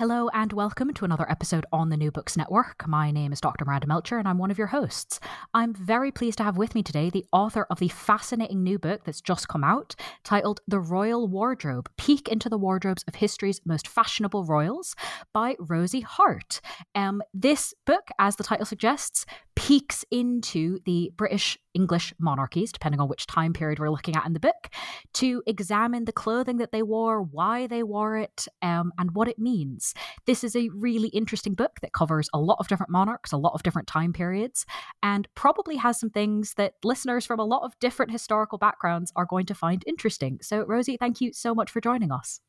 Hello and welcome to another episode on the New Books Network. My name is Dr. Miranda Melcher and I'm one of your hosts. I'm very pleased to have with me today the author of the fascinating new book that's just come out titled The Royal Wardrobe Peek into the Wardrobes of History's Most Fashionable Royals by Rosie Harte. Um, this book, as the title suggests, peeks into the British English monarchies, depending on which time period we're looking at in the book, to examine the clothing that they wore, why they wore it, um, and what it means. This is a really interesting book that covers a lot of different monarchs, a lot of different time periods, and probably has some things that listeners from a lot of different historical backgrounds are going to find interesting. So, Rosie, thank you so much for joining us.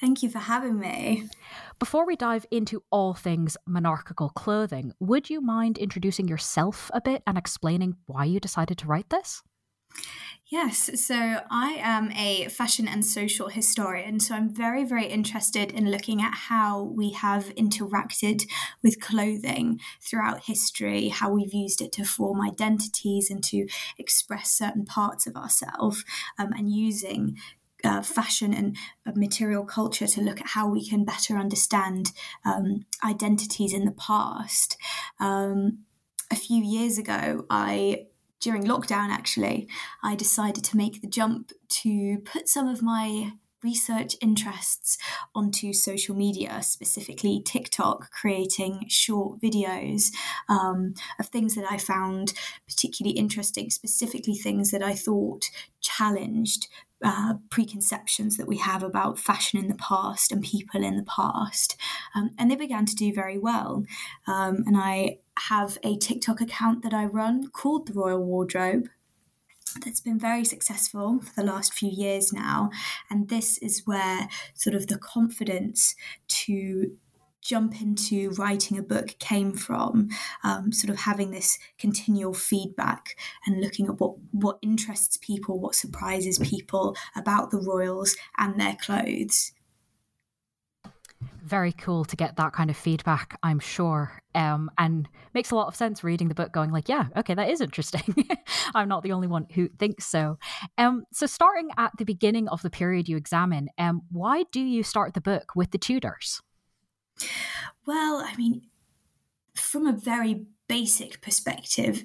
Thank you for having me. Before we dive into all things monarchical clothing, would you mind introducing yourself a bit and explaining why you decided to write this? Yes, so I am a fashion and social historian. So I'm very, very interested in looking at how we have interacted with clothing throughout history, how we've used it to form identities and to express certain parts of ourselves, um, and using uh, fashion and uh, material culture to look at how we can better understand um, identities in the past. Um, a few years ago, I during lockdown actually, I decided to make the jump to put some of my research interests onto social media, specifically TikTok, creating short videos um, of things that I found particularly interesting, specifically things that I thought challenged uh, preconceptions that we have about fashion in the past and people in the past. Um, and they began to do very well. Um, and I have a TikTok account that I run called The Royal Wardrobe that's been very successful for the last few years now. And this is where sort of the confidence to jump into writing a book came from um, sort of having this continual feedback and looking at what what interests people what surprises people about the royals and their clothes very cool to get that kind of feedback i'm sure um, and makes a lot of sense reading the book going like yeah okay that is interesting. I'm not the only one who thinks so. Um, so starting at the beginning of the period you examine um, why do you start the book with the tudors? Well, I mean, from a very basic perspective,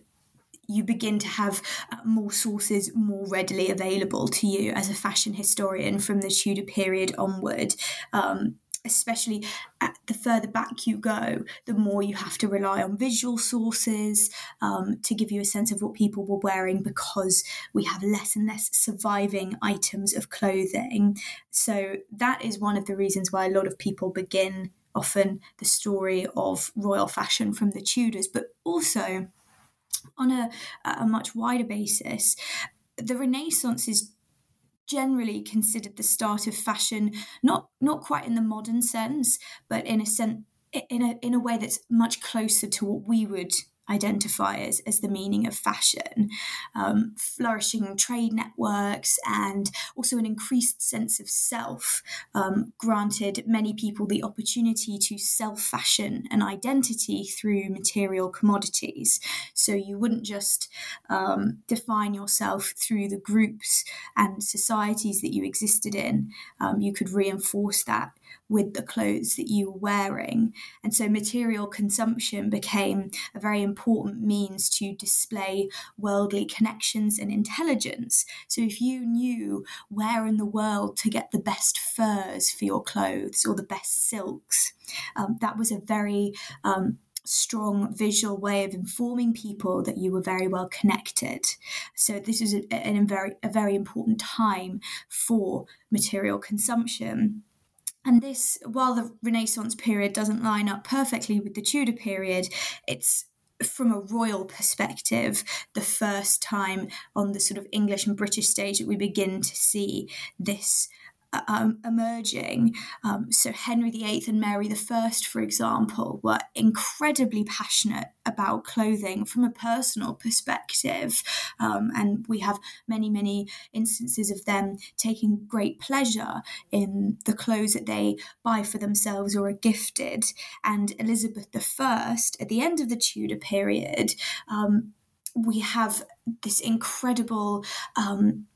you begin to have uh, more sources more readily available to you as a fashion historian from the Tudor period onward. Um, especially at the further back you go, the more you have to rely on visual sources um, to give you a sense of what people were wearing because we have less and less surviving items of clothing. So, that is one of the reasons why a lot of people begin often the story of royal fashion from the Tudors, but also on a, a much wider basis, the Renaissance is generally considered the start of fashion, not not quite in the modern sense, but in a sense in a in a way that's much closer to what we would identifiers as the meaning of fashion. Um, flourishing trade networks and also an increased sense of self um, granted many people the opportunity to self fashion an identity through material commodities. So you wouldn't just um, define yourself through the groups and societies that you existed in, um, you could reinforce that with the clothes that you were wearing. And so material consumption became a very important means to display worldly connections and intelligence. So if you knew where in the world to get the best furs for your clothes or the best silks, um, that was a very um, strong visual way of informing people that you were very well connected. So this is a, a, a, very a very important time for material consumption. And this, while the Renaissance period doesn't line up perfectly with the Tudor period, it's from a royal perspective, the first time on the sort of English and British stage that we begin to see this um, emerging. Um, so Henry VIII and Mary I, for example, were incredibly passionate about clothing from a personal perspective, um, and we have many, many instances of them taking great pleasure in the clothes that they buy for themselves or are gifted. And Elizabeth I, at the end of the Tudor period, um, we have this incredible um,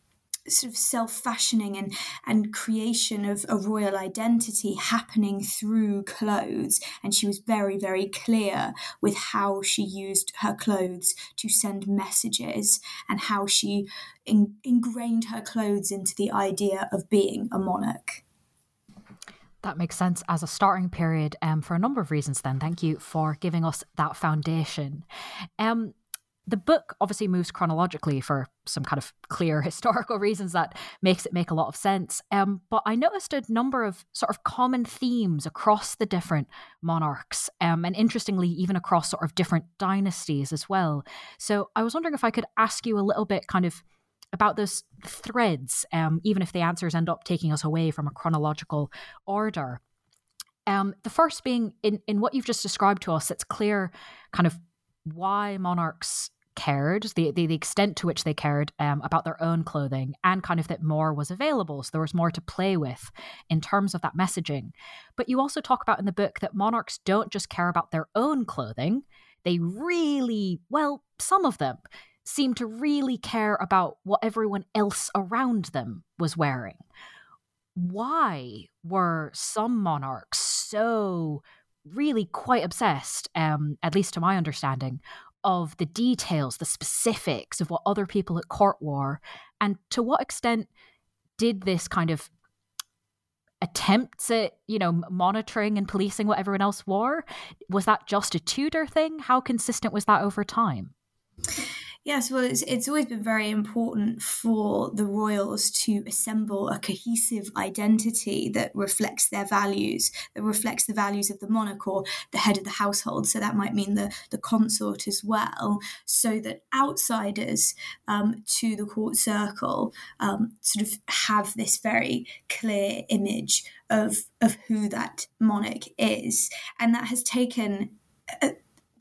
sort of self-fashioning and and creation of a royal identity happening through clothes. And she was very very clear with how she used her clothes to send messages and how she in, ingrained her clothes into the idea of being a monarch. That makes sense as a starting period um, for a number of reasons then. Thank you for giving us that foundation. Um, the book obviously moves chronologically for some kind of clear historical reasons that makes it make a lot of sense. Um, but I noticed a number of sort of common themes across the different monarchs, um, and interestingly, even across sort of different dynasties as well. So I was wondering if I could ask you a little bit, kind of. About those threads, um, even if the answers end up taking us away from a chronological order. Um, the first being in, in what you've just described to us, it's clear kind of why monarchs cared, the, the, the extent to which they cared um, about their own clothing, and kind of that more was available. So there was more to play with in terms of that messaging. But you also talk about in the book that monarchs don't just care about their own clothing, they really, well, some of them seem to really care about what everyone else around them was wearing. Why were some monarchs so really quite obsessed, um, at least to my understanding, of the details, the specifics of what other people at court wore, and to what extent did this kind of attempts at you know monitoring and policing what everyone else wore was that just a tudor thing? How consistent was that over time Yes, well, it's, it's always been very important for the royals to assemble a cohesive identity that reflects their values, that reflects the values of the monarch or the head of the household. So that might mean the, the consort as well, so that outsiders um, to the court circle um, sort of have this very clear image of, of who that monarch is. And that has taken. A,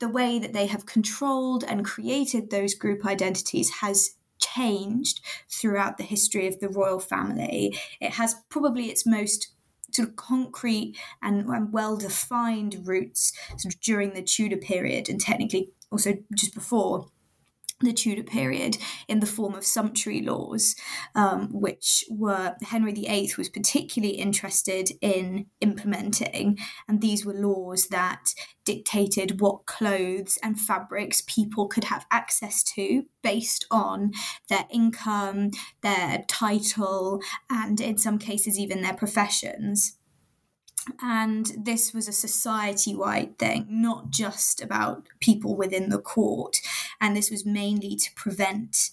the way that they have controlled and created those group identities has changed throughout the history of the royal family. It has probably its most sort of concrete and, and well defined roots sort of during the Tudor period and technically also just before the Tudor period in the form of sumptuary laws, um, which were Henry VIII was particularly interested in implementing, and these were laws that dictated what clothes and fabrics people could have access to based on their income, their title, and in some cases even their professions and this was a society wide thing, not just about people within the court. And this was mainly to prevent,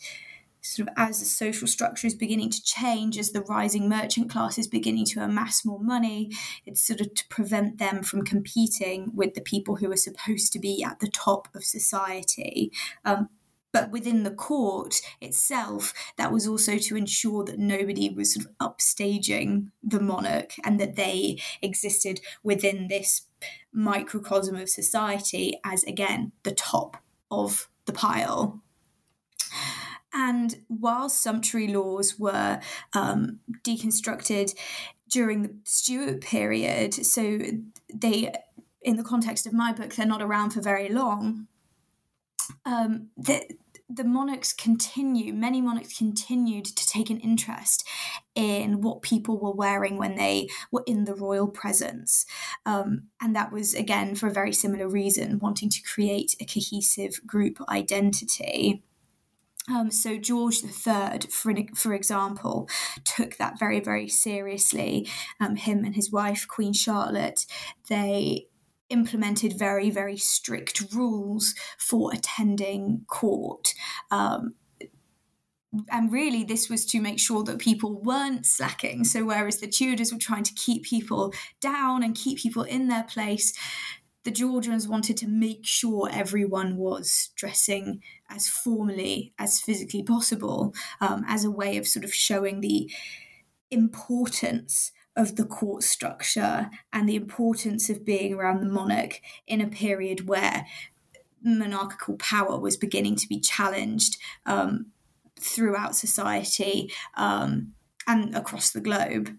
sort of, as the social structure is beginning to change, as the rising merchant class is beginning to amass more money, it's sort of to prevent them from competing with the people who are supposed to be at the top of society. Um, but within the court itself, that was also to ensure that nobody was sort of upstaging the monarch and that they existed within this microcosm of society as, again, the top of the pile. And while sumptuary laws were um, deconstructed during the Stuart period, so they, in the context of my book, they're not around for very long. Um, the monarchs continue, many monarchs continued to take an interest in what people were wearing when they were in the royal presence. Um, and that was, again, for a very similar reason, wanting to create a cohesive group identity. Um, so George III, for, for example, took that very, very seriously. Um, him and his wife, Queen Charlotte, they implemented very, very strict rules for attending court. Um, and really, this was to make sure that people weren't slacking. So, whereas the Tudors were trying to keep people down and keep people in their place, the Georgians wanted to make sure everyone was dressing as formally as physically possible um, as a way of sort of showing the importance of the court structure and the importance of being around the monarch in a period where monarchical power was beginning to be challenged um, throughout society um, and across the globe.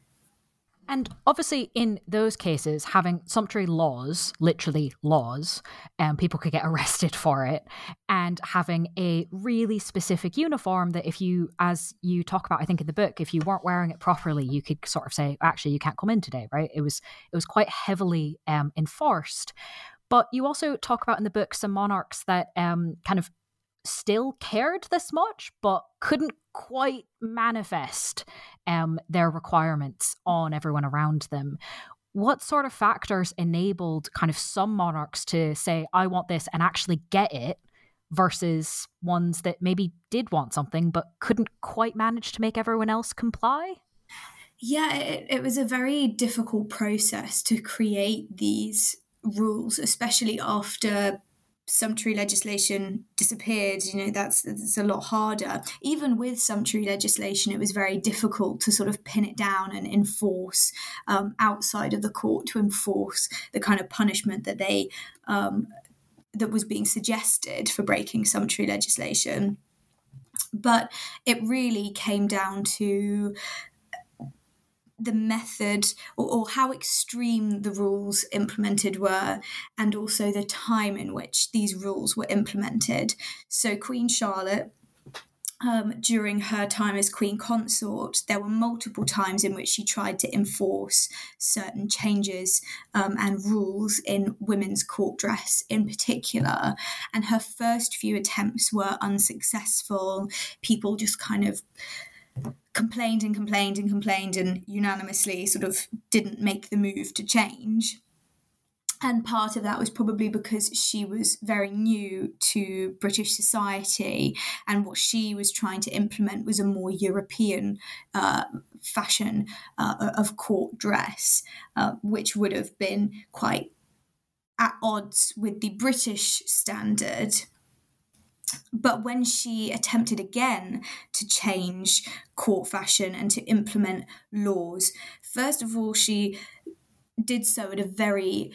And obviously, in those cases, having sumptuary laws, literally laws, um, people could get arrested for it, and having a really specific uniform that if you, as you talk about, I think in the book, if you weren't wearing it properly, you could sort of say, actually, you can't come in today, right? It was it was quite heavily um, enforced. But you also talk about in the book some monarchs that um, kind of still cared this much, but couldn't quite manifest um, their requirements on everyone around them. What sort of factors enabled kind of some monarchs to say, I want this and actually get it, versus ones that maybe did want something but couldn't quite manage to make everyone else comply? Yeah, it, it was a very difficult process to create these rules, especially after sumptuary legislation disappeared you know that's that's a lot harder. Even with sumptuary legislation it was very difficult to sort of pin it down and enforce um, outside of the court to enforce the kind of punishment that they um, that was being suggested for breaking sumptuary legislation. But it really came down to the method or, or, how extreme the rules implemented were, and also the time in which these rules were implemented. So, Queen Charlotte. Um, during her time as queen consort, there were multiple times in which she tried to enforce certain changes um, and rules in women's court dress in particular. And her first few attempts were unsuccessful. People just kind of complained and complained and complained and unanimously sort of didn't make the move to change. And part of that was probably because she was very new to British society, and what she was trying to implement was a more European uh, fashion uh, of court dress, uh, which would have been quite at odds with the British standard. But when she attempted again to change court fashion and to implement laws, first of all, she did so at a very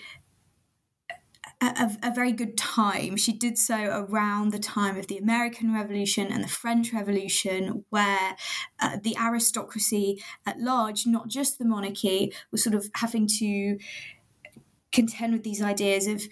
a, a, very good time. She did so around the time of the American Revolution and the French Revolution, where uh, the aristocracy at large, not just the monarchy, was sort of having to contend with these ideas of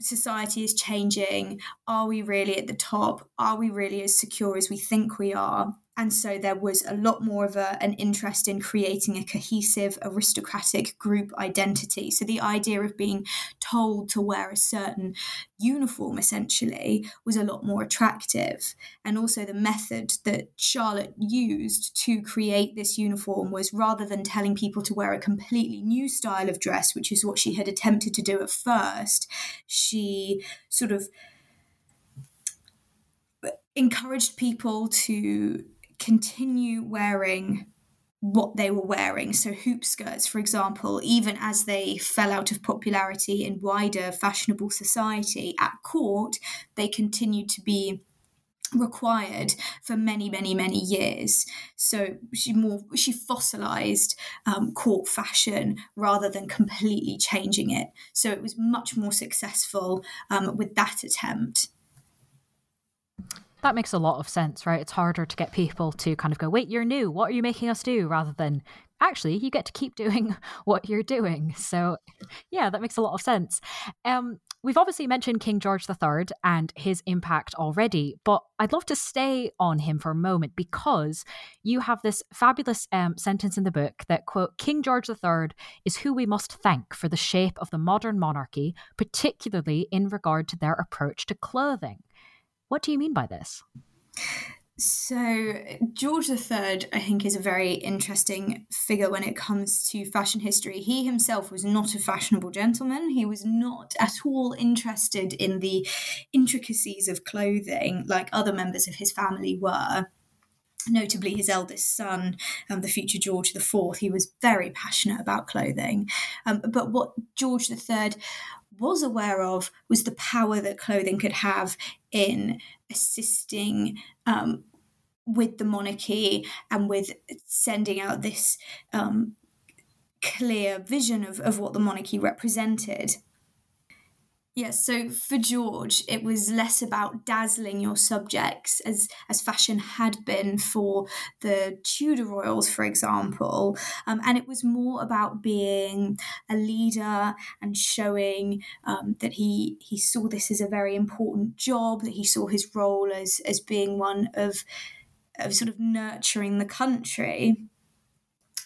society is changing. Are we really at the top? Are we really as secure as we think we are? And so there was a lot more of a, an interest in creating a cohesive aristocratic group identity. So the idea of being told to wear a certain uniform essentially was a lot more attractive. And also the method that Charlotte used to create this uniform was rather than telling people to wear a completely new style of dress, which is what she had attempted to do at first, she sort of encouraged people to continue wearing what they were wearing. So, hoop skirts, for example, even as they fell out of popularity in wider fashionable society at court, they continued to be required for many many many years. So she more she fossilized um, court fashion rather than completely changing it. So it was much more successful um, with that attempt That makes a lot of sense, right? It's harder to get people to kind of go, wait, you're new. What are you making us do? Rather than, actually, you get to keep doing what you're doing. So, yeah, that makes a lot of sense. Um, we've obviously mentioned King George III and his impact already, but I'd love to stay on him for a moment because you have this fabulous um, sentence in the book that, quote, King George III is who we must thank for the shape of the modern monarchy, particularly in regard to their approach to clothing. What do you mean by this? So, George III, I think, is a very interesting figure when it comes to fashion history. He himself was not a fashionable gentleman. He was not at all interested in the intricacies of clothing like other members of his family were. Notably, his eldest son, um, the future George IV, he was very passionate about clothing. Um, but what George III was aware of was the power that clothing could have in assisting um, with the monarchy and with sending out this um, clear vision of, of what the monarchy represented. Yes, so for George, it was less about dazzling your subjects as, as fashion had been for the Tudor royals, for example. Um, and it was more about being a leader and showing um, that he, he saw this as a very important job, that he saw his role as, as being one of, of sort of nurturing the country.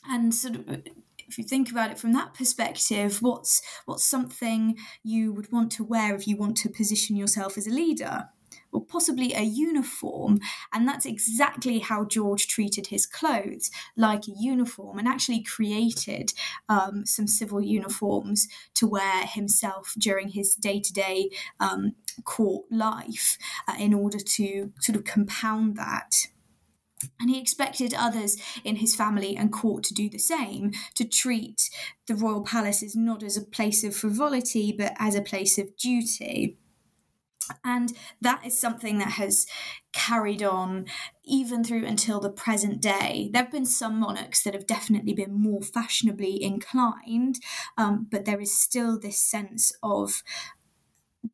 And sort of if you think about it from that perspective, what's what's something you would want to wear if you want to position yourself as a leader? Well, possibly a uniform. And that's exactly how George treated his clothes, like a uniform, and actually created um, some civil uniforms to wear himself during his day to day court life uh, in order to sort of compound that. And he expected others in his family and court to do the same, to treat the royal palaces not as a place of frivolity, but as a place of duty. And that is something that has carried on even through until the present day. There have been some monarchs that have definitely been more fashionably inclined, um, but there is still this sense of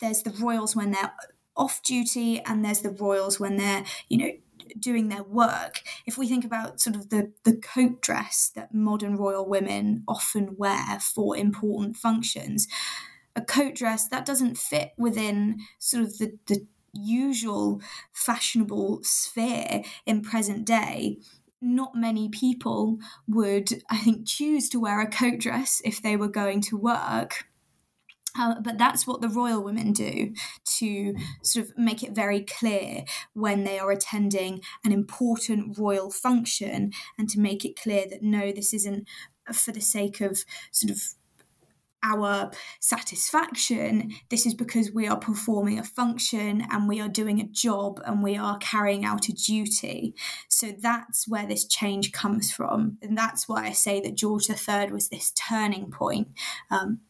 there's the royals when they're off duty, and there's the royals when they're, you know, doing their work. If we think about sort of the, the coat dress that modern royal women often wear for important functions, a coat dress that doesn't fit within sort of the, the usual fashionable sphere in present day not many people would, I think, choose to wear a coat dress if they were going to work. Uh, but that's what the royal women do to sort of make it very clear when they are attending an important royal function and to make it clear that no, this isn't for the sake of sort of our satisfaction. This is because we are performing a function and we are doing a job and we are carrying out a duty. So that's where this change comes from. And that's why I say that George III was this turning point. Um,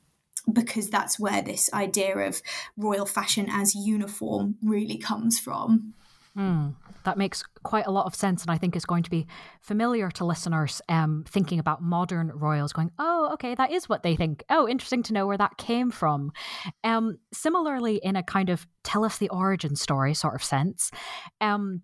because that's where this idea of royal fashion as uniform really comes from. Mm, that makes quite a lot of sense, and I think is going to be familiar to listeners um, thinking about modern royals, going, "Oh, okay, that is what they think. Oh, interesting to know where that came from." Um, similarly, in a kind of tell us the origin story sort of sense, um,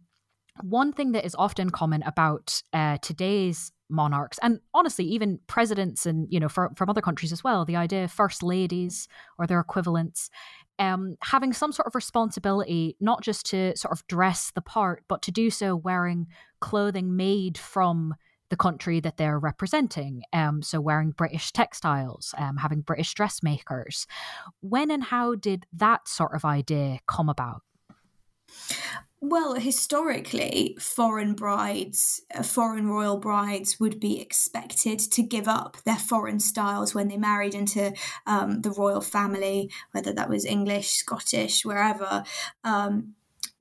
one thing that is often common about uh, today's monarchs and honestly even presidents and you know for, from other countries as well the idea of first ladies or their equivalents um, having some sort of responsibility not just to sort of dress the part but to do so wearing clothing made from the country that they're representing um, so wearing british textiles um, having british dressmakers. When and how did that sort of idea come about well, historically, foreign brides, uh, foreign royal brides would be expected to give up their foreign styles when they married into um, the royal family, whether that was English, Scottish, wherever, um,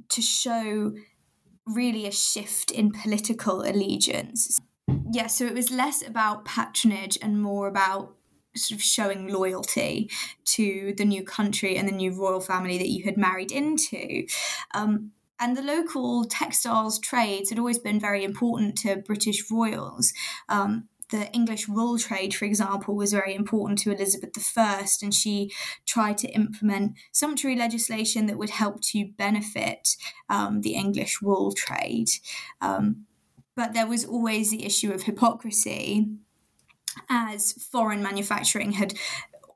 to show really a shift in political allegiance. Yeah, so it was less about patronage and more about sort of showing loyalty to the new country and the new royal family that you had married into. Um, and the local textiles trades had always been very important to British royals. Um, the English wool trade, for example, was very important to Elizabeth I, and she tried to implement sumptuary legislation that would help to benefit um, the English wool trade. Um, but there was always the issue of hypocrisy as foreign manufacturing had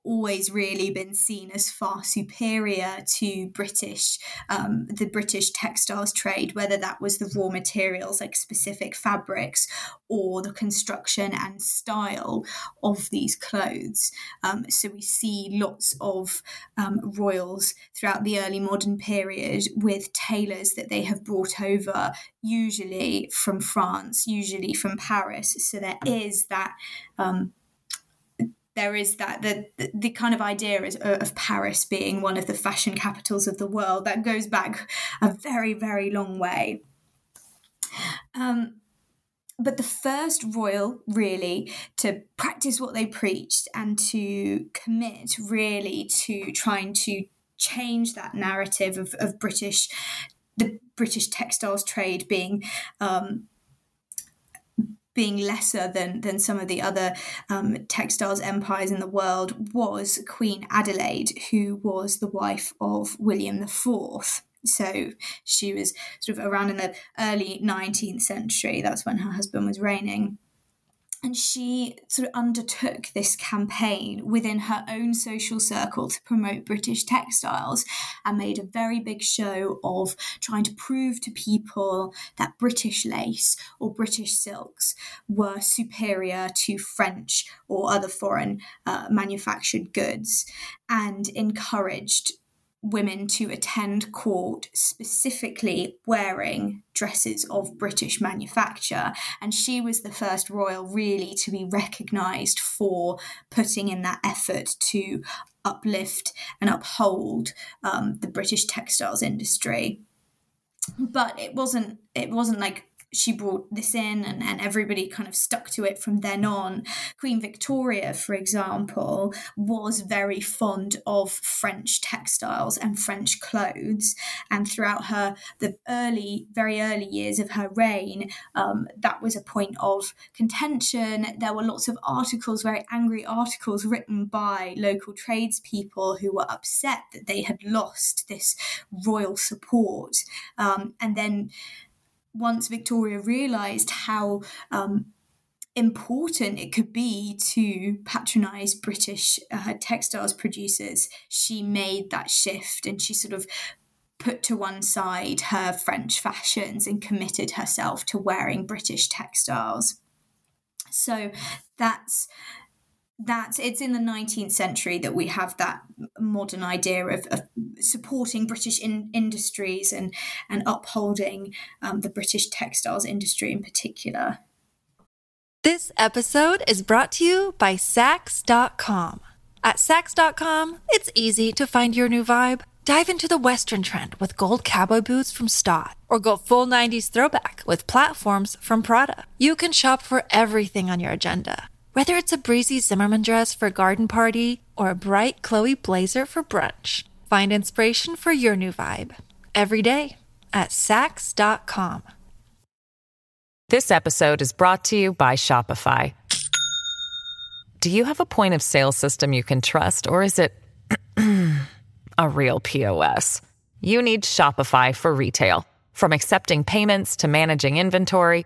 always really been seen as far superior to British, um, the British textiles trade, whether that was the raw materials like specific fabrics or the construction and style of these clothes. Um, so we see lots of um, royals throughout the early modern period with tailors that they have brought over, usually from France, usually from Paris. So there is that um, there is that the the kind of idea is, uh, of Paris being one of the fashion capitals of the world that goes back a very very long way. Um, but the first royal really to practice what they preached and to commit really to trying to change that narrative of, of British the British textiles trade being um, being lesser than than some of the other um, textiles empires in the world was Queen Adelaide, who was the wife of William IV. So she was sort of around in the early 19th century. That's when her husband was reigning. And she sort of undertook this campaign within her own social circle to promote British textiles and made a very big show of trying to prove to people that British lace or British silks were superior to French or other foreign uh, manufactured goods and encouraged women to attend court specifically wearing dresses of British manufacture. And she was the first royal really to be recognised for putting in that effort to uplift and uphold um, the British textiles industry. But it wasn't it wasn't like she brought this in and, and everybody kind of stuck to it from then on. Queen Victoria, for example, was very fond of French textiles and French clothes. And throughout her, the early, very early years of her reign, um, that was a point of contention. There were lots of articles, very angry articles written by local tradespeople who were upset that they had lost this royal support. Um, and then once Victoria realised how um, important it could be to patronize British uh, textiles producers, she made that shift and she sort of put to one side her French fashions and committed herself to wearing British textiles. So that's that it's in the 19th century that we have that modern idea of, of supporting British in, industries and and upholding um, the British textiles industry in particular. This episode is brought to you by Saks.com. At Saks.com, it's easy to find your new vibe. Dive into the Western trend with gold cowboy boots from Staud, or go full 90s throwback with platforms from Prada. You can shop for everything on your agenda whether it's a breezy Zimmermann dress for a garden party or a bright Chloe blazer for brunch, find inspiration for your new vibe every day at Saks.com. This episode is brought to you by Shopify. Do you have a point of sale system you can trust, or is it a real POS? You need Shopify for retail. From accepting payments to managing inventory,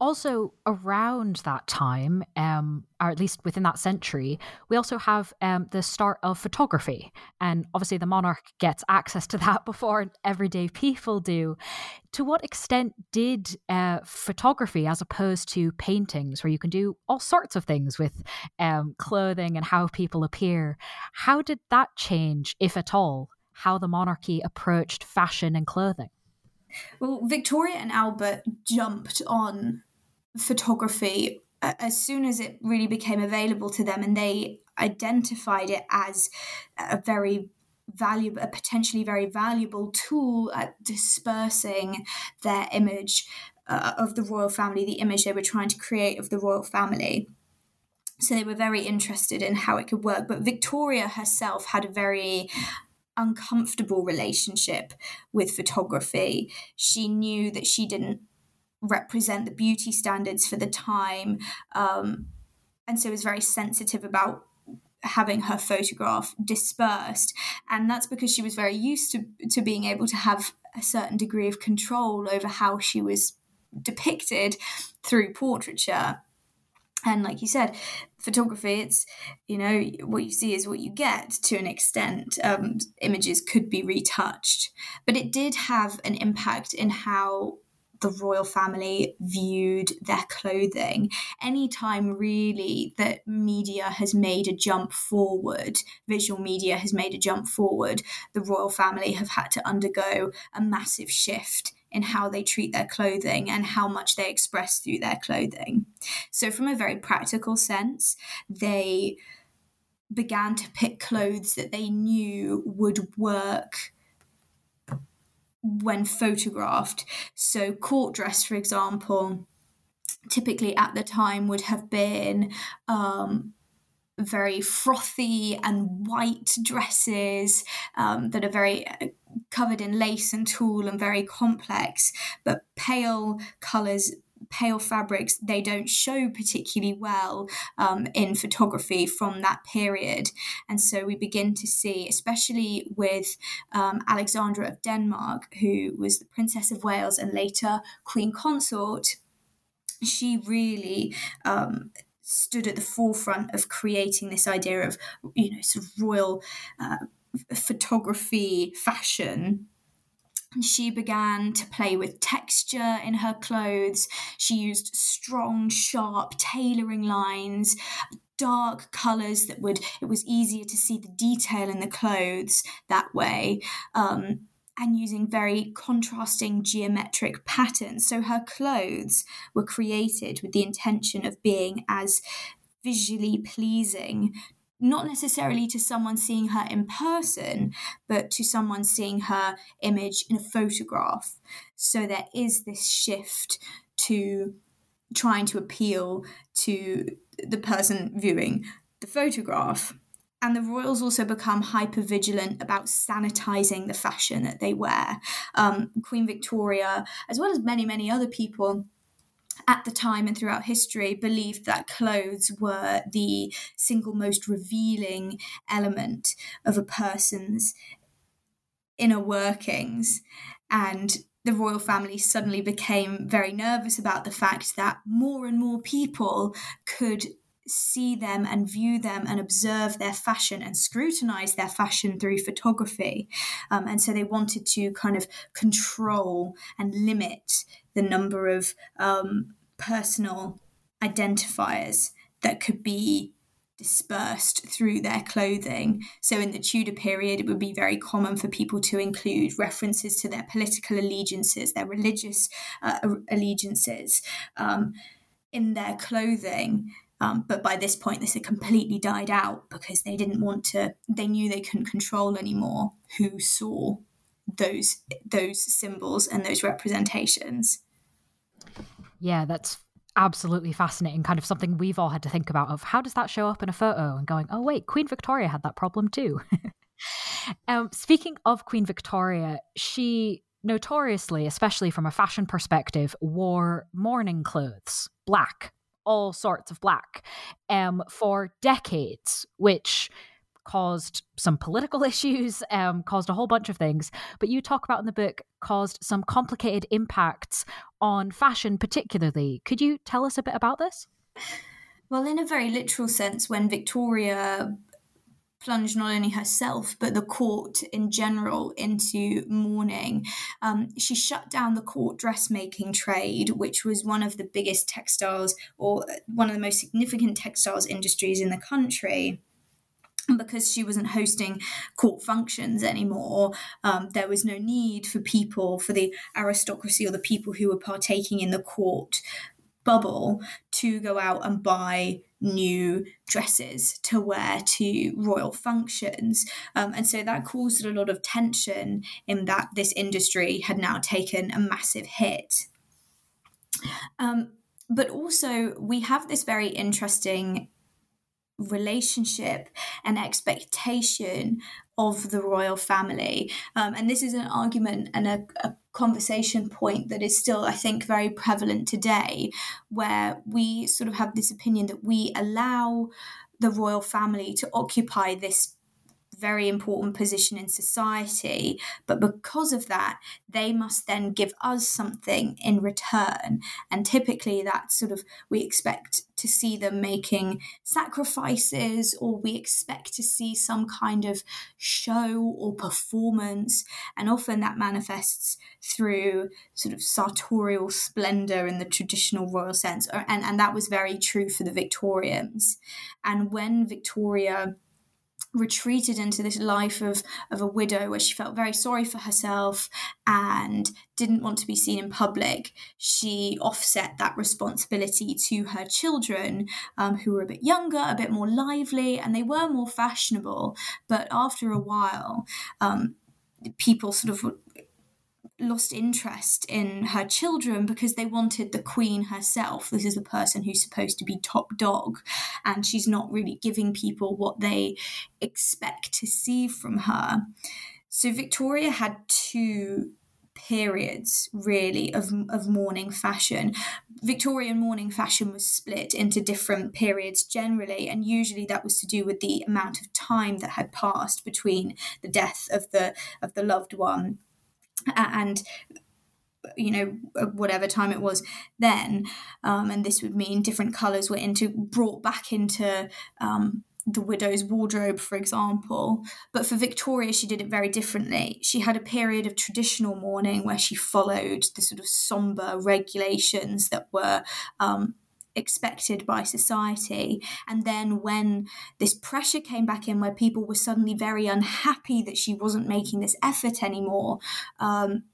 also around that time, um, or at least within that century, we also have um, the start of photography. And obviously, the monarch gets access to that before everyday people do. To what extent did uh, photography, as opposed to paintings, where you can do all sorts of things with um, clothing and how people appear, how did that change, if at all, how the monarchy approached fashion and clothing? Well, Victoria and Albert jumped on photography as soon as it really became available to them and they identified it as a very valuable a potentially very valuable tool at dispersing their image uh, of the royal family the image they were trying to create of the royal family So they were very interested in how it could work. But Victoria herself had a very uncomfortable relationship with photography. She knew that she didn't represent the beauty standards for the time. Um, and so was very sensitive about having her photograph dispersed. And that's because she was very used to, to being able to have a certain degree of control over how she was depicted through portraiture. And like you said, photography, it's, you know, what you see is what you get to an extent. Um, images could be retouched. But it did have an impact in how the royal family viewed their clothing. Anytime really that media has made a jump forward, visual media has made a jump forward, the royal family have had to undergo a massive shift in how they treat their clothing and how much they express through their clothing. So, from a very practical sense, they began to pick clothes that they knew would work when photographed. So, court dress, for example, typically at the time would have been um, very frothy and white dresses um, that are very uh, covered in lace and tulle and very complex, but pale colours pale fabrics they don't show particularly well um, in photography from that period. And so we begin to see especially with um, alexandra of denmark who was the princess of wales and later queen consort she really um, stood at the forefront of creating this idea of you know sort of royal uh, photography fashion she began to play with texture in her clothes. She used strong, sharp tailoring lines, dark colors that would, it was easier to see the detail in the clothes that way. Um, and using very contrasting geometric patterns. So her clothes were created with the intention of being as visually pleasing not necessarily to someone seeing her in person, but to someone seeing her image in a photograph. So there is this shift to trying to appeal to the person viewing the photograph. And the royals also become hyper vigilant about sanitizing the fashion that they wear. Um, Queen Victoria, as well as many, many other people, at the time and throughout history believed that clothes were the single most revealing element of a person's inner workings and the royal family suddenly became very nervous about the fact that more and more people could see them and view them and observe their fashion and scrutinize their fashion through photography. Um, and so they wanted to kind of control and limit the number of um, personal identifiers that could be dispersed through their clothing. So, in the Tudor period, it would be very common for people to include references to their political allegiances, their religious uh, allegiances um, in their clothing. Um, but by this point, this had completely died out because they didn't want to, they knew they couldn't control anymore who saw those those symbols and those representations. Yeah, that's absolutely fascinating. Kind of something we've all had to think about of how does that show up in a photo and going, oh wait, Queen Victoria had that problem too. um, speaking of Queen Victoria, she notoriously, especially from a fashion perspective, wore mourning clothes, black, all sorts of black, um, for decades, which caused some political issues, um, caused a whole bunch of things. But you talk about in the book caused some complicated impacts on fashion, particularly. Could you tell us a bit about this? Well, in a very literal sense, when Victoria plunged not only herself but the court in general into mourning. Um, she shut down the court dressmaking trade, which was one of the biggest textiles or one of the most significant textiles industries in the country because she wasn't hosting court functions anymore, um, there was no need for people, for the aristocracy or the people who were partaking in the court bubble to go out and buy new dresses to wear to royal functions. Um, and so that caused a lot of tension in that this industry had now taken a massive hit. Um, but also, we have this very interesting relationship and expectation of the royal family. Um, and this is an argument and a, a, conversation point that is still, I think, very prevalent today, where we sort of have this opinion that we allow the royal family to occupy this very important position in society. But because of that, they must then give us something in return. And typically, that sort of we expect to see them making sacrifices, or we expect to see some kind of show or performance. And often that manifests through sort of sartorial splendor in the traditional royal sense. And, and that was very true for the Victorians. And when Victoria retreated into this life of, of a widow where she felt very sorry for herself and didn't want to be seen in public, she offset that responsibility to her children, um, who were a bit younger, a bit more lively, and they were more fashionable. But after a while, um, people sort of lost interest in her children because they wanted the queen herself. This is the person who's supposed to be top dog, and she's not really giving people what they expect to see from her. So Victoria had two periods really of, of mourning fashion. Victorian mourning fashion was split into different periods generally, and usually that was to do with the amount of time that had passed between the death of the of the loved one and you know whatever time it was then um, and this would mean different colors were into brought back into um, the widow's wardrobe for example. But for victoria she did it very differently. She had a period of traditional mourning where she followed the sort of somber regulations that were um, expected by society. And then when this pressure came back in, where people were suddenly very unhappy that she wasn't making this effort anymore, um,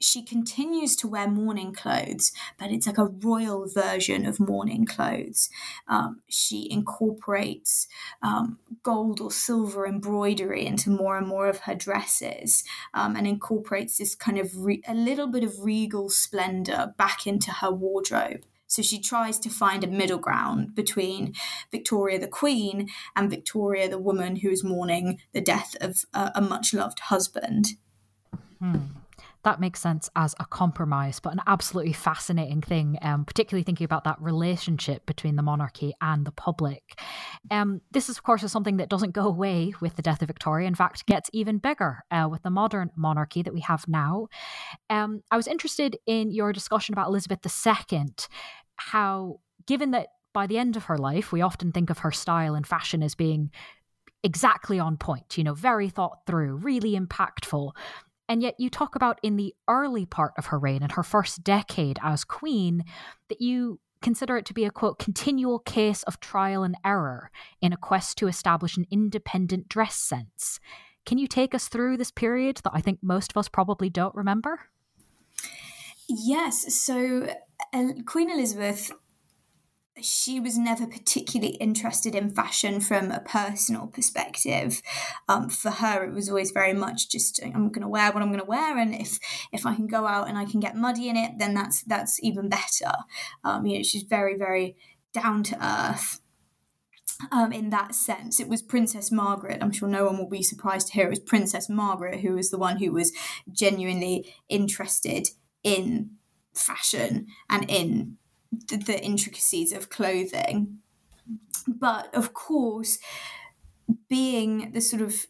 she continues to wear mourning clothes, but it's like a royal version of mourning clothes. Um, she incorporates um, gold or silver embroidery into more and more of her dresses um, and incorporates this kind of re- a little bit of regal splendor back into her wardrobe. So she tries to find a middle ground between Victoria the Queen and Victoria the woman who is mourning the death of a, a much loved husband. Hmm that makes sense as a compromise, but an absolutely fascinating thing, um, particularly thinking about that relationship between the monarchy and the public. Um, this, is, of course, is something that doesn't go away with the death of Victoria. In fact, gets even bigger uh, with the modern monarchy that we have now. Um, I was interested in your discussion about Elizabeth II how, given that by the end of her life, we often think of her style and fashion as being exactly on point, you know, very thought through, really impactful. And yet, you talk about in the early part of her reign, in her first decade as queen, that you consider it to be a quote, continual case of trial and error in a quest to establish an independent dress sense. Can you take us through this period that I think most of us probably don't remember? Yes. So Queen Elizabeth, she was never particularly interested in fashion from a personal perspective. Um, for her, it was always very much just I'm going to wear what I'm going to wear, and if if I can go out and I can get muddy in it, then that's that's even better. Um, you know, she's very very down to earth. Um, in that sense. It was Princess Margaret. I'm sure no one will be surprised to hear it was Princess Margaret who was the one who was genuinely interested in fashion and in the, the intricacies of clothing. But of course, being the sort of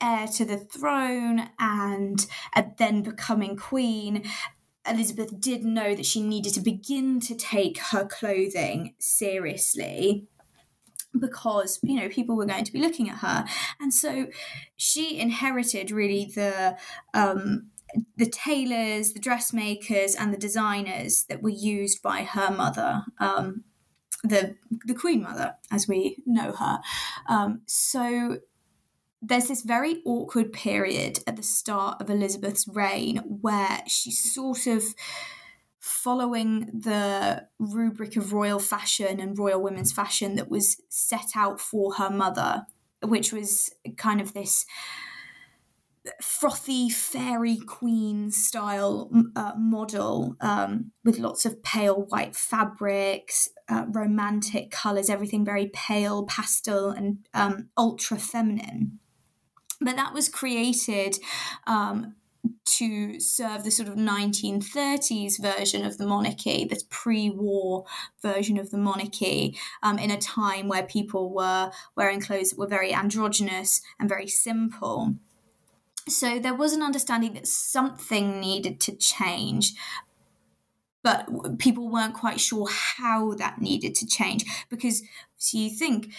heir to the throne and, and then becoming queen, Elizabeth did know that she needed to begin to take her clothing seriously because you know people were going to be looking at her and so she inherited really the um the tailors, the dressmakers, and the designers that were used by her mother, um, the the Queen Mother, as we know her. Um, so there's this very awkward period at the start of Elizabeth's reign where she's sort of following the rubric of royal fashion and royal women's fashion that was set out for her mother, which was kind of this frothy fairy queen style uh, model um, with lots of pale white fabrics, uh, romantic colors, everything very pale, pastel, and um, ultra feminine. But that was created um, to serve the sort of 1930s version of the monarchy, this pre war version of the monarchy, um, in a time where people were wearing clothes that were very androgynous and very simple. So there was an understanding that something needed to change, but people weren't quite sure how that needed to change because so you think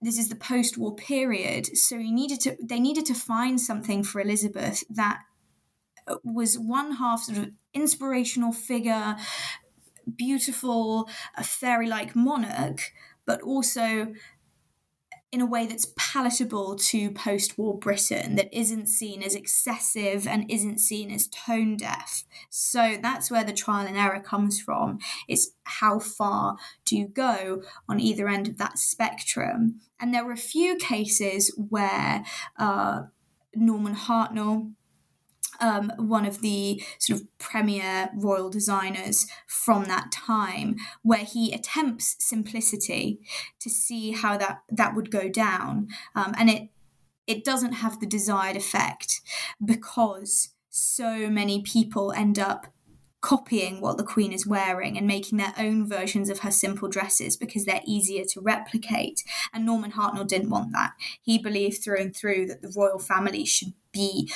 this is the post-war period so you needed to they needed to find something for elizabeth that uh, was one half sort of inspirational figure, beautiful, a fairy like monarch, but also in a way that's palatable to post war Britain, that isn't seen as excessive and isn't seen as tone deaf. So that's where the trial and error comes from. It's how far do you go on either end of that spectrum? And there were a few cases where uh, Norman Hartnell um, one of the sort of premier royal designers from that time, where he attempts simplicity to see how that that would go down, um, and it it doesn't have the desired effect because so many people end up copying what the queen is wearing and making their own versions of her simple dresses because they're easier to replicate. And Norman Hartnell didn't want that. He believed through and through that the royal family should be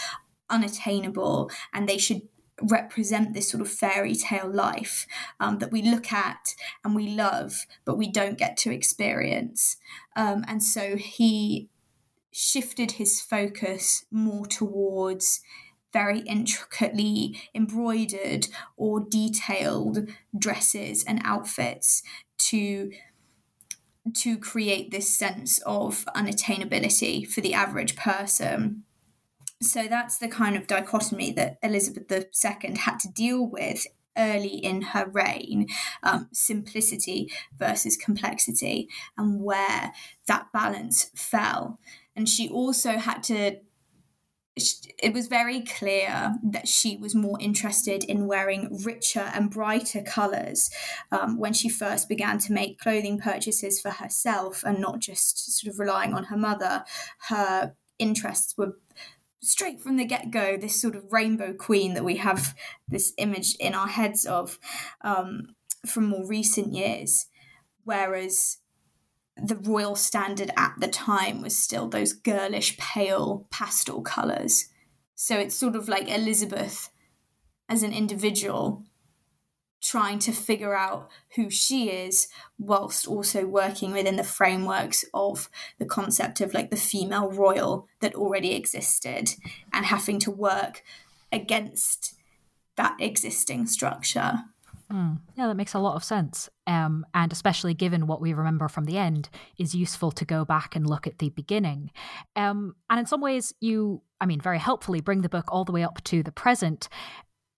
unattainable and they should represent this sort of fairy tale life um, that we look at and we love, but we don't get to experience. Um, and so he shifted his focus more towards very intricately embroidered or detailed dresses and outfits to to create this sense of unattainability for the average person so that's the kind of dichotomy that Elizabeth II had to deal with early in her reign um, simplicity versus complexity and where that balance fell. And she also had to it was very clear that she was more interested in wearing richer and brighter colours um, when she first began to make clothing purchases for herself and not just sort of relying on her mother. Her interests were straight from the get go, this sort of rainbow queen that we have this image in our heads of um, from more recent years. Whereas the royal standard at the time was still those girlish, pale pastel colours. So it's sort of like Elizabeth as an individual trying to figure out who she is whilst also working within the frameworks of the concept of like the female royal that already existed and having to work against that existing structure. Mm. Yeah, that makes a lot of sense. Um, and especially given what we remember from the end, is useful to go back and look at the beginning. Um, and in some ways, you, I mean, very helpfully bring the book all the way up to the present.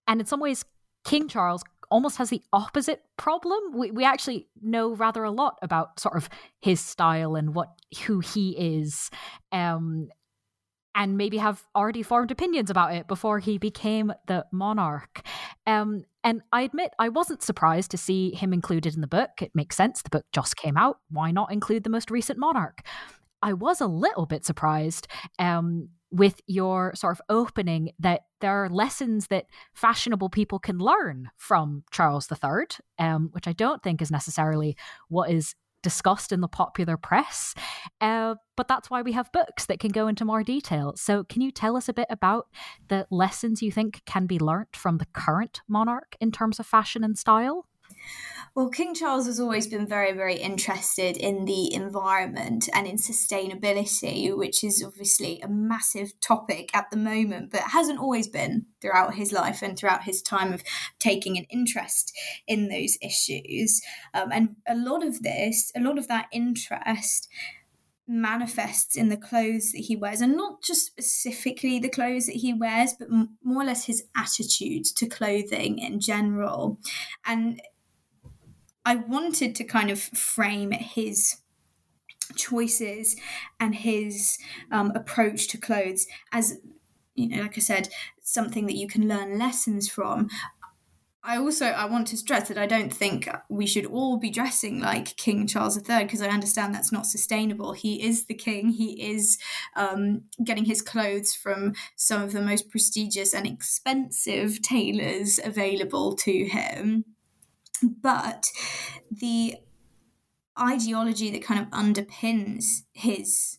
And in some ways, King Charles almost has the opposite problem. We, we actually know rather a lot about sort of his style and what who he is. Um, and maybe have already formed opinions about it before he became the monarch. Um, and I admit I wasn't surprised to see him included in the book. It makes sense. The book just came out. Why not include the most recent monarch? I was a little bit surprised um, with your sort of opening that there are lessons that fashionable people can learn from Charles III, um, which I don't think is necessarily what is discussed in the popular press. Uh, but that's why we have books that can go into more detail. So, can you tell us a bit about the lessons you think can be learnt from the current monarch in terms of fashion and style? Well, King Charles has always been very, very interested in the environment and in sustainability, which is obviously a massive topic at the moment, but hasn't always been throughout his life and throughout his time of taking an interest in those issues. Um, and a lot of this, a lot of that interest manifests in the clothes that he wears and not just specifically the clothes that he wears but more or less his attitude to clothing in general and I wanted to kind of frame his choices and his um, approach to clothes as you know, like I said, something that you can learn lessons from. I also I want to stress that I don't think we should all be dressing like King Charles III because I understand that's not sustainable. He is the king. He is um, getting his clothes from some of the most prestigious and expensive tailors available to him. But the ideology that kind of underpins his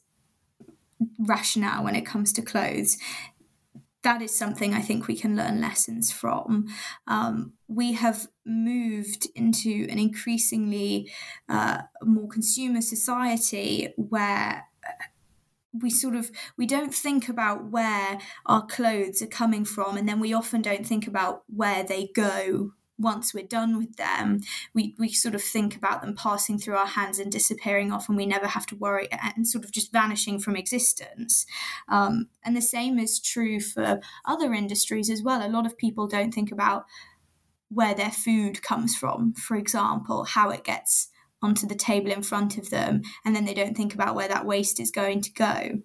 rationale when it comes to clothes that is something I think we can learn lessons from. Um, we have moved into an increasingly uh, more consumer society where we sort of we don't think about where our clothes are coming from and then we often don't think about where they go once we're done with them, we, we sort of think about them passing through our hands and disappearing off, and we never have to worry and sort of just vanishing from existence. Um, and the same is true for other industries as well. A lot of people don't think about where their food comes from, for example, how it gets onto the table in front of them, and then they don't think about where that waste is going to go.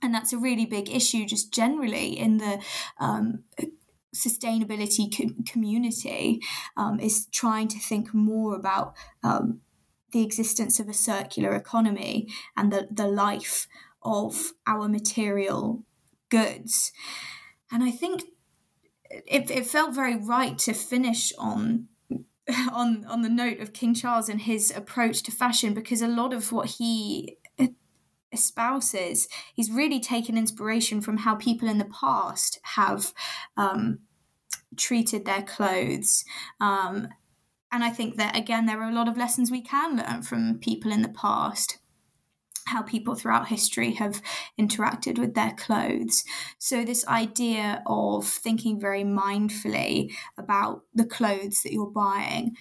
And that's a really big issue, just generally in the um, sustainability co- community um, is trying to think more about um, the existence of a circular economy and the, the life of our material goods. And I think it, it felt very right to finish on on on the note of King Charles and his approach to fashion because a lot of what he espouses he's really taken inspiration from how people in the past have um, treated their clothes. Um, and I think that, again, there are a lot of lessons we can learn from people in the past how people throughout history have interacted with their clothes. So, this idea of thinking very mindfully about the clothes that you're buying,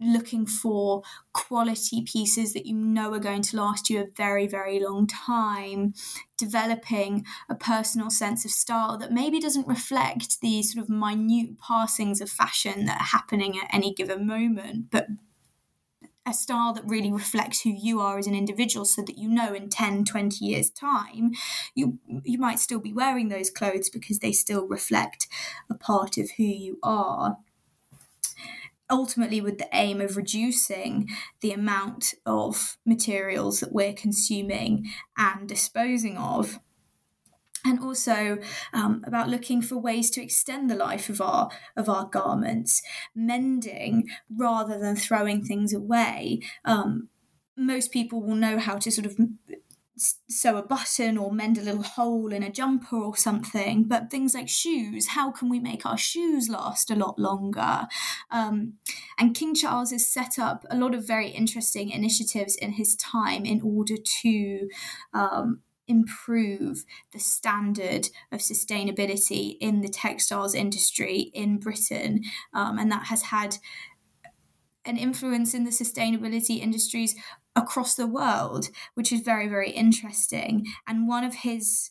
looking for quality pieces that you know are going to last you a very, very long time, developing a personal sense of style that maybe doesn't reflect the sort of minute passings of fashion that are happening at any given moment, but a style that really reflects who you are as an individual so that you know in 10 20 years time you you might still be wearing those clothes because they still reflect a part of who you are ultimately with the aim of reducing the amount of materials that we're consuming and disposing of and also um, about looking for ways to extend the life of our of our garments, mending rather than throwing things away. Um, most people will know how to sort of sew a button or mend a little hole in a jumper or something. But things like shoes, how can we make our shoes last a lot longer? Um, and King Charles has set up a lot of very interesting initiatives in his time in order to. Um, improve the standard of sustainability in the textiles industry in Britain. Um, and that has had an influence in the sustainability industries across the world, which is very, very interesting. And one of his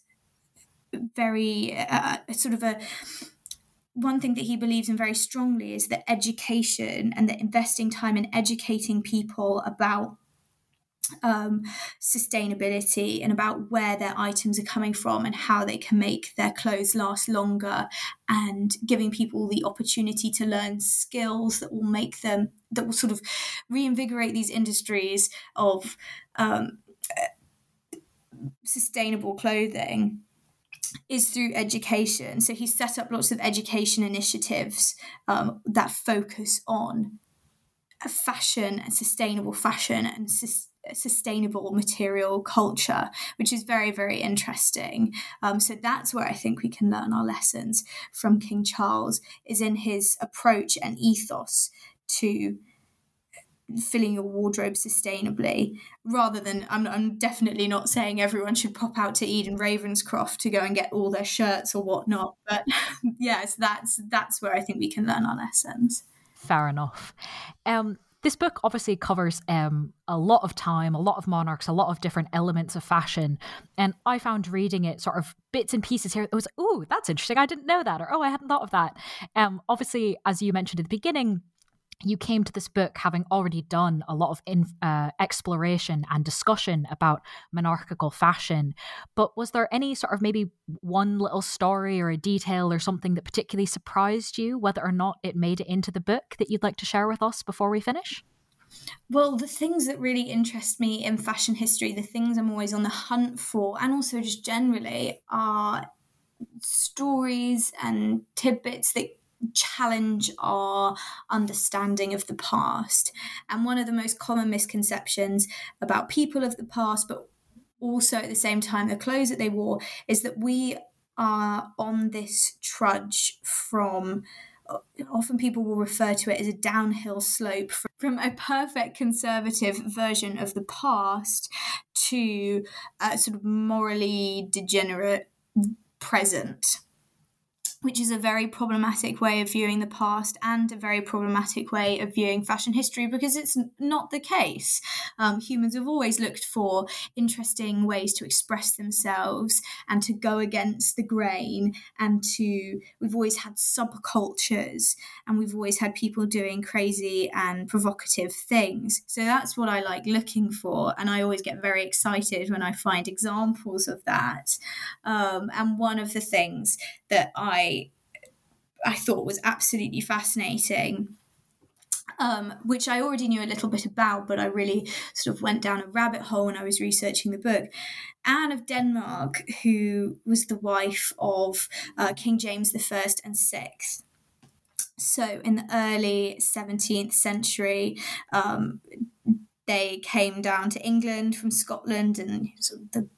very uh, sort of a one thing that he believes in very strongly is that education and that investing time in educating people about um, sustainability and about where their items are coming from and how they can make their clothes last longer and giving people the opportunity to learn skills that will make them that will sort of reinvigorate these industries of um, sustainable clothing is through education. So he's set up lots of education initiatives um, that focus on fashion and sustainable fashion and sustainable material culture, which is very, very interesting. Um, so that's where I think we can learn our lessons from King Charles, is in his approach and ethos to filling your wardrobe sustainably rather than I'm, I'm definitely not saying everyone should pop out to Ede & Ravenscroft to go and get all their shirts or whatnot but yes that's that's where i think we can learn our lessons fair enough um this book obviously covers um, a lot of time, a lot of monarchs, a lot of different elements of fashion. And I found reading it sort of bits and pieces here. It was, oh, that's interesting. I didn't know that. Or, oh, I hadn't thought of that. Um, obviously, as you mentioned at the beginning, you came to this book having already done a lot of in, uh, exploration and discussion about monarchical fashion. But was there any sort of maybe one little story or a detail or something that particularly surprised you, whether or not it made it into the book, that you'd like to share with us before we finish? Well, the things that really interest me in fashion history, the things I'm always on the hunt for, and also just generally, are stories and tidbits that challenge our understanding of the past. And one of the most common misconceptions about people of the past, but also at the same time the clothes that they wore, is that we are on this trudge from uh, often people will refer to it as a downhill slope from a perfect conservative version of the past to a sort of morally degenerate present which is a very problematic way of viewing the past and a very problematic way of viewing fashion history because it's not the case. Um, humans have always looked for interesting ways to express themselves and to go against the grain, and to we've always had subcultures and we've always had people doing crazy and provocative things. So that's what I like looking for, and I always get very excited when I find examples of that. Um, and one of the things that I I thought was absolutely fascinating. Um, which I already knew a little bit about, but I really sort of went down a rabbit hole when I was researching the book. Anne of Denmark, who was the wife of uh, King James I and VI. So, in the early 17th century, um, they came down to England from Scotland and sort of the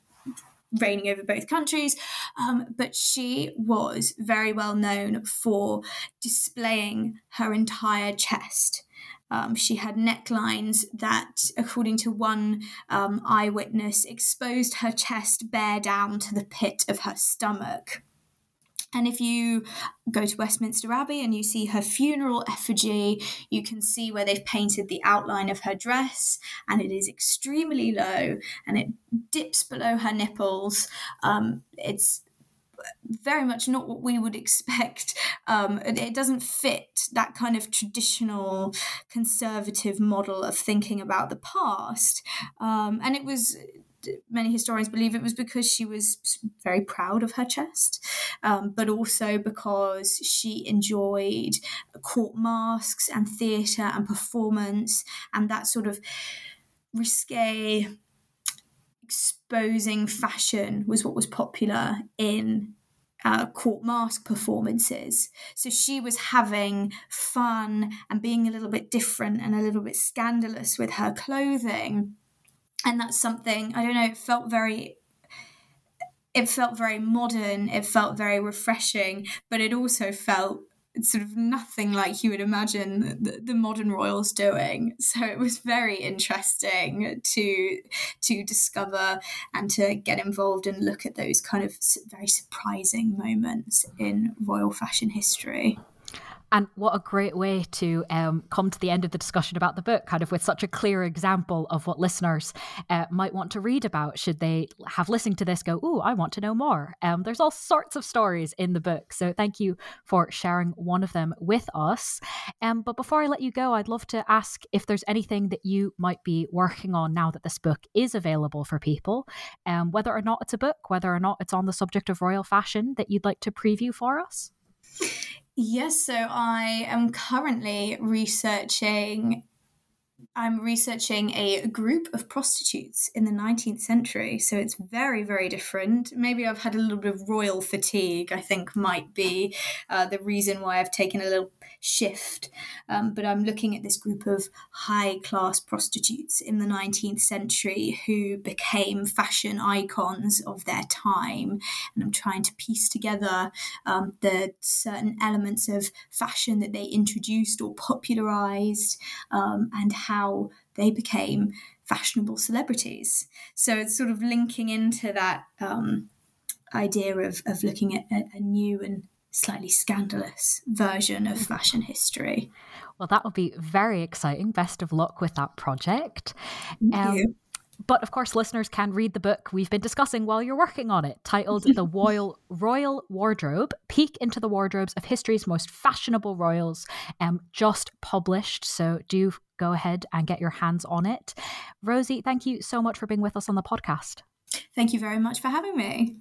reigning over both countries. Um, but she was very well known for displaying her entire chest. Um, she had necklines that, according to one um, eyewitness, exposed her chest bare down to the pit of her stomach. And if you go to Westminster Abbey and you see her funeral effigy, you can see where they've painted the outline of her dress, and it is extremely low and it dips below her nipples. Um, it's very much not what we would expect. Um, it doesn't fit that kind of traditional conservative model of thinking about the past. Um, and it was many historians believe it was because she was very proud of her chest, um, but also because she enjoyed court masques and theatre and performance and that sort of risque exposing fashion was what was popular in uh, court masque performances. So she was having fun and being a little bit different and a little bit scandalous with her clothing and that's something I don't know. It felt very it felt very modern. It felt very refreshing, but it also felt sort of nothing like you would imagine the, the, modern royals doing. So it was very interesting to to discover and to get involved and look at those kind of very surprising moments in royal fashion history. And what a great way to um, come to the end of the discussion about the book, kind of with such a clear example of what listeners uh, might want to read about should they have listened to this go, oh, I want to know more. Um, there's all sorts of stories in the book. So thank you for sharing one of them with us. Um, but before I let you go, I'd love to ask if there's anything that you might be working on now that this book is available for people, um, whether or not it's a book, whether or not it's on the subject of royal fashion that you'd like to preview for us. Yes, so I am currently researching I'm researching a group of prostitutes in the 19th century, so it's very, very different. Maybe I've had a little bit of royal fatigue, I think might be uh, the reason why I've taken a little shift. Um, but I'm looking at this group of high class prostitutes in the 19th century who became fashion icons of their time. And I'm trying to piece together um, the certain elements of fashion that they introduced or popularized um, and how they became fashionable celebrities. So it's sort of linking into that um, idea of, of looking at a, a new and slightly scandalous version of fashion history. Well, that will be very exciting. Best of luck with that project. Thank um, you. But of course, listeners can read the book we've been discussing while you're working on it, titled The Royal, Royal Wardrobe Peek into the Wardrobes of History's Most Fashionable Royals, um, just published. So do go ahead and get your hands on it. Rosie, thank you so much for being with us on the podcast. Thank you very much for having me.